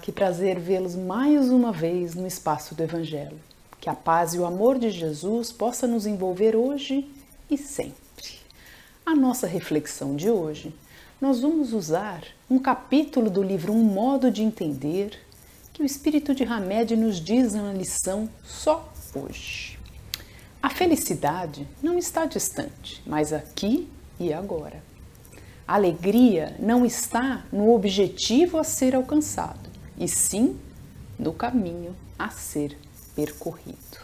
Que prazer vê-los mais uma vez no espaço do Evangelho. Que a paz e o amor de Jesus possa nos envolver hoje e sempre. A nossa reflexão de hoje, nós vamos usar um capítulo do livro Um Modo de Entender que o Espírito de Hamed nos diz na lição só hoje. A felicidade não está distante, mas aqui e agora. A alegria não está no objetivo a ser alcançado, e sim no caminho a ser percorrido.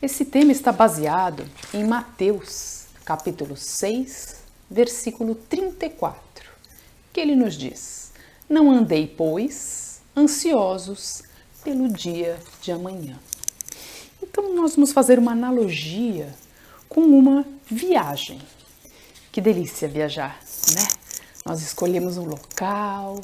Esse tema está baseado em Mateus, capítulo 6, versículo 34, que ele nos diz: Não andei, pois, ansiosos pelo dia de amanhã. Então, nós vamos fazer uma analogia com uma viagem. Que delícia viajar, né? Nós escolhemos um local,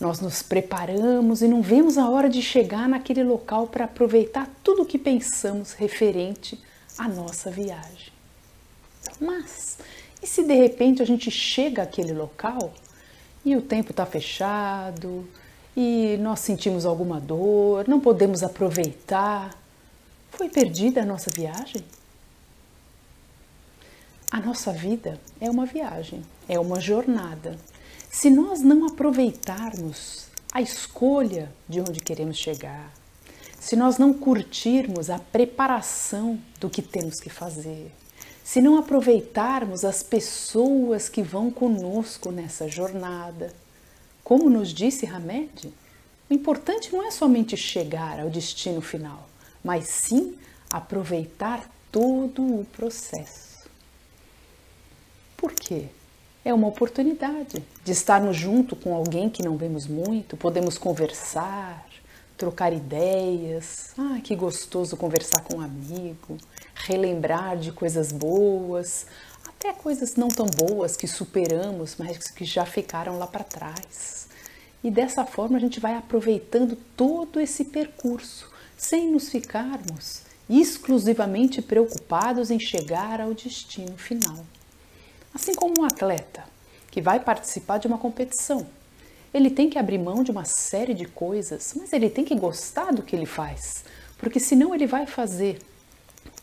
nós nos preparamos e não vemos a hora de chegar naquele local para aproveitar tudo o que pensamos referente à nossa viagem. Mas e se de repente a gente chega àquele local e o tempo está fechado e nós sentimos alguma dor, não podemos aproveitar? Foi perdida a nossa viagem? A nossa vida é uma viagem, é uma jornada. Se nós não aproveitarmos a escolha de onde queremos chegar, se nós não curtirmos a preparação do que temos que fazer, se não aproveitarmos as pessoas que vão conosco nessa jornada, como nos disse Hamed, o importante não é somente chegar ao destino final, mas sim aproveitar todo o processo. Por quê? É uma oportunidade de estarmos junto com alguém que não vemos muito, podemos conversar, trocar ideias. Ah, que gostoso conversar com um amigo, relembrar de coisas boas, até coisas não tão boas que superamos, mas que já ficaram lá para trás. E dessa forma a gente vai aproveitando todo esse percurso, sem nos ficarmos exclusivamente preocupados em chegar ao destino final. Assim como um atleta que vai participar de uma competição. Ele tem que abrir mão de uma série de coisas, mas ele tem que gostar do que ele faz, porque senão ele vai fazer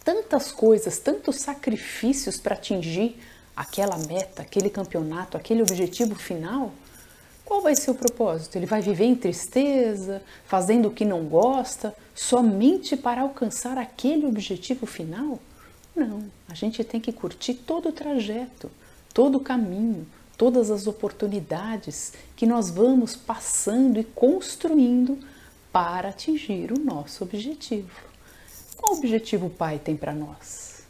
tantas coisas, tantos sacrifícios para atingir aquela meta, aquele campeonato, aquele objetivo final. Qual vai ser o propósito? Ele vai viver em tristeza, fazendo o que não gosta, somente para alcançar aquele objetivo final? Não, a gente tem que curtir todo o trajeto, todo o caminho, todas as oportunidades que nós vamos passando e construindo para atingir o nosso objetivo. Qual objetivo o Pai tem para nós?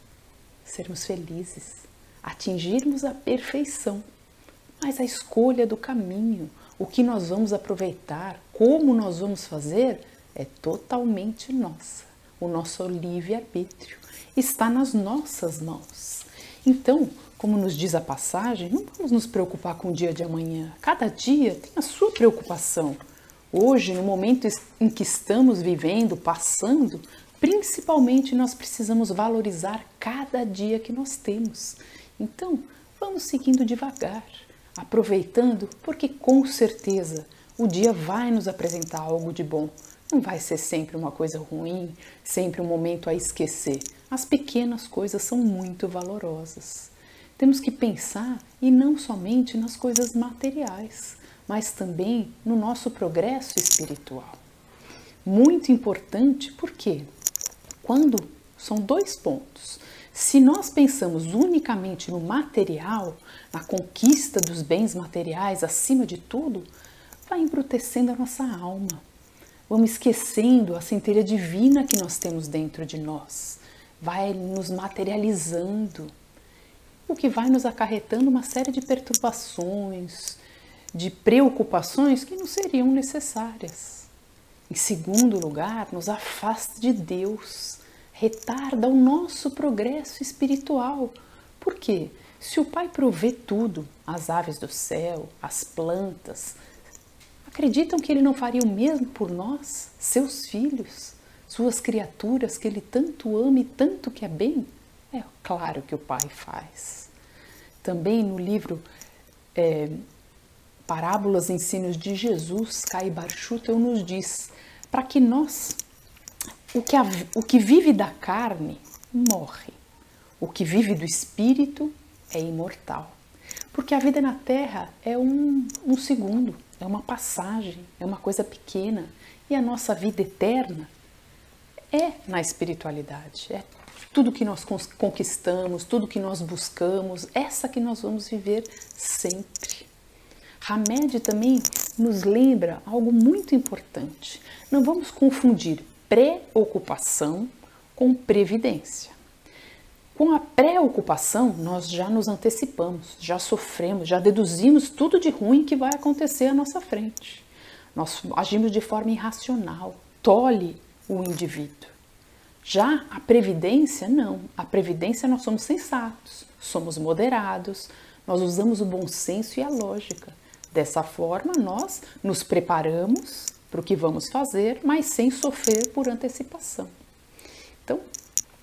Sermos felizes, atingirmos a perfeição. Mas a escolha do caminho, o que nós vamos aproveitar, como nós vamos fazer, é totalmente nossa. O nosso livre-arbítrio está nas nossas mãos. Então, como nos diz a passagem, não vamos nos preocupar com o dia de amanhã. Cada dia tem a sua preocupação. Hoje, no momento em que estamos vivendo, passando, principalmente nós precisamos valorizar cada dia que nós temos. Então, vamos seguindo devagar, aproveitando, porque com certeza o dia vai nos apresentar algo de bom. Não vai ser sempre uma coisa ruim, sempre um momento a esquecer. As pequenas coisas são muito valorosas. Temos que pensar e não somente nas coisas materiais, mas também no nosso progresso espiritual. Muito importante porque quando são dois pontos. Se nós pensamos unicamente no material, na conquista dos bens materiais acima de tudo, vai embrutecendo a nossa alma. Vamos esquecendo a centelha divina que nós temos dentro de nós vai nos materializando, o que vai nos acarretando uma série de perturbações, de preocupações que não seriam necessárias. Em segundo lugar, nos afasta de Deus, retarda o nosso progresso espiritual. Por quê? Se o Pai provê tudo, as aves do céu, as plantas, acreditam que Ele não faria o mesmo por nós, seus filhos? suas criaturas que ele tanto ama e tanto quer bem? É claro que o Pai faz. Também no livro é, parábolas e ensinos de Jesus, Kai Barchutel nos diz para que nós, o que, a, o que vive da carne, morre. O que vive do espírito é imortal. Porque a vida na Terra é um, um segundo, é uma passagem, é uma coisa pequena. E a nossa vida eterna é na espiritualidade, é tudo que nós conquistamos, tudo que nós buscamos, essa que nós vamos viver sempre. Hamed também nos lembra algo muito importante. Não vamos confundir preocupação com previdência. Com a preocupação, nós já nos antecipamos, já sofremos, já deduzimos tudo de ruim que vai acontecer à nossa frente. Nós agimos de forma irracional, tolhe o indivíduo. Já a previdência, não. A previdência nós somos sensatos, somos moderados, nós usamos o bom senso e a lógica. Dessa forma, nós nos preparamos para o que vamos fazer, mas sem sofrer por antecipação. Então,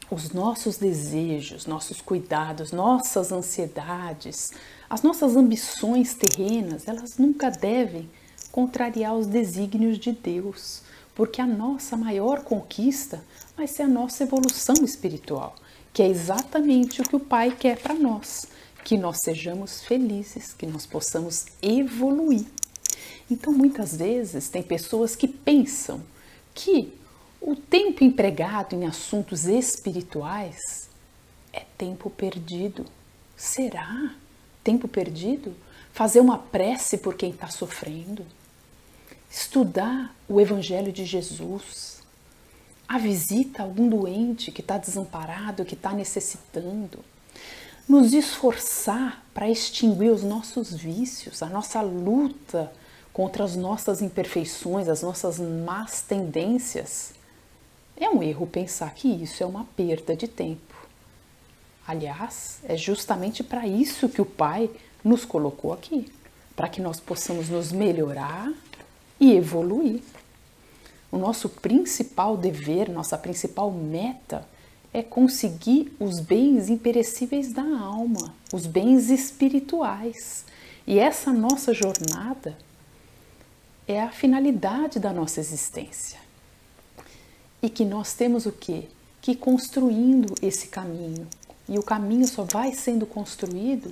os nossos desejos, nossos cuidados, nossas ansiedades, as nossas ambições terrenas, elas nunca devem contrariar os desígnios de Deus, porque a nossa maior conquista vai ser a nossa evolução espiritual, que é exatamente o que o Pai quer para nós, que nós sejamos felizes, que nós possamos evoluir. Então, muitas vezes, tem pessoas que pensam que o tempo empregado em assuntos espirituais é tempo perdido. Será? Tempo perdido? Fazer uma prece por quem está sofrendo? Estudar o Evangelho de Jesus? A visita a algum doente que está desamparado, que está necessitando? Nos esforçar para extinguir os nossos vícios, a nossa luta contra as nossas imperfeições, as nossas más tendências? É um erro pensar que isso é uma perda de tempo. Aliás, é justamente para isso que o Pai nos colocou aqui para que nós possamos nos melhorar e evoluir. O nosso principal dever, nossa principal meta é conseguir os bens imperecíveis da alma, os bens espirituais. E essa nossa jornada é a finalidade da nossa existência e que nós temos o quê? Que construindo esse caminho. E o caminho só vai sendo construído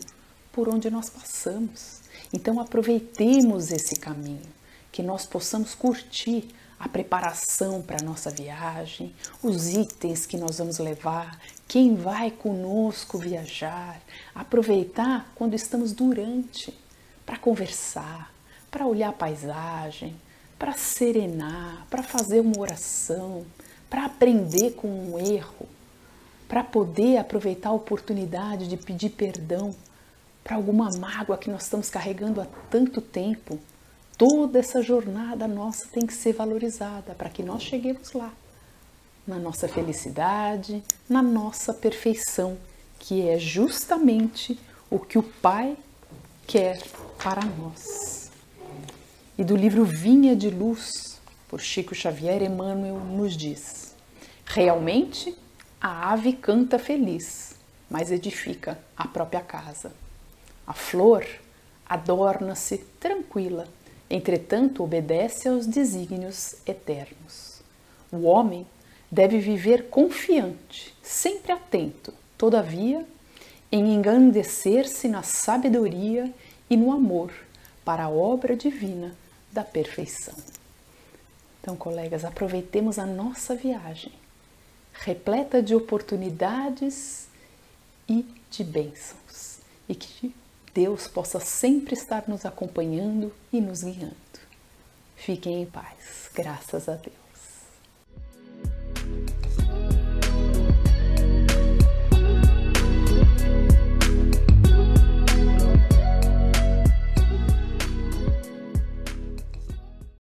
por onde nós passamos. Então aproveitemos esse caminho, que nós possamos curtir a preparação para a nossa viagem, os itens que nós vamos levar, quem vai conosco viajar, aproveitar quando estamos durante para conversar, para olhar a paisagem, para serenar, para fazer uma oração, para aprender com um erro, para poder aproveitar a oportunidade de pedir perdão para alguma mágoa que nós estamos carregando há tanto tempo. Toda essa jornada nossa tem que ser valorizada para que nós cheguemos lá, na nossa felicidade, na nossa perfeição, que é justamente o que o Pai quer para nós. E do livro Vinha de Luz, por Chico Xavier, Emmanuel nos diz: Realmente, a ave canta feliz, mas edifica a própria casa. A flor adorna-se tranquila, entretanto obedece aos desígnios eternos. O homem deve viver confiante, sempre atento, todavia, em engrandecer-se na sabedoria e no amor para a obra divina da perfeição. Então, colegas, aproveitemos a nossa viagem repleta de oportunidades e de bênçãos. E que Deus possa sempre estar nos acompanhando e nos guiando. Fiquem em paz, graças a Deus.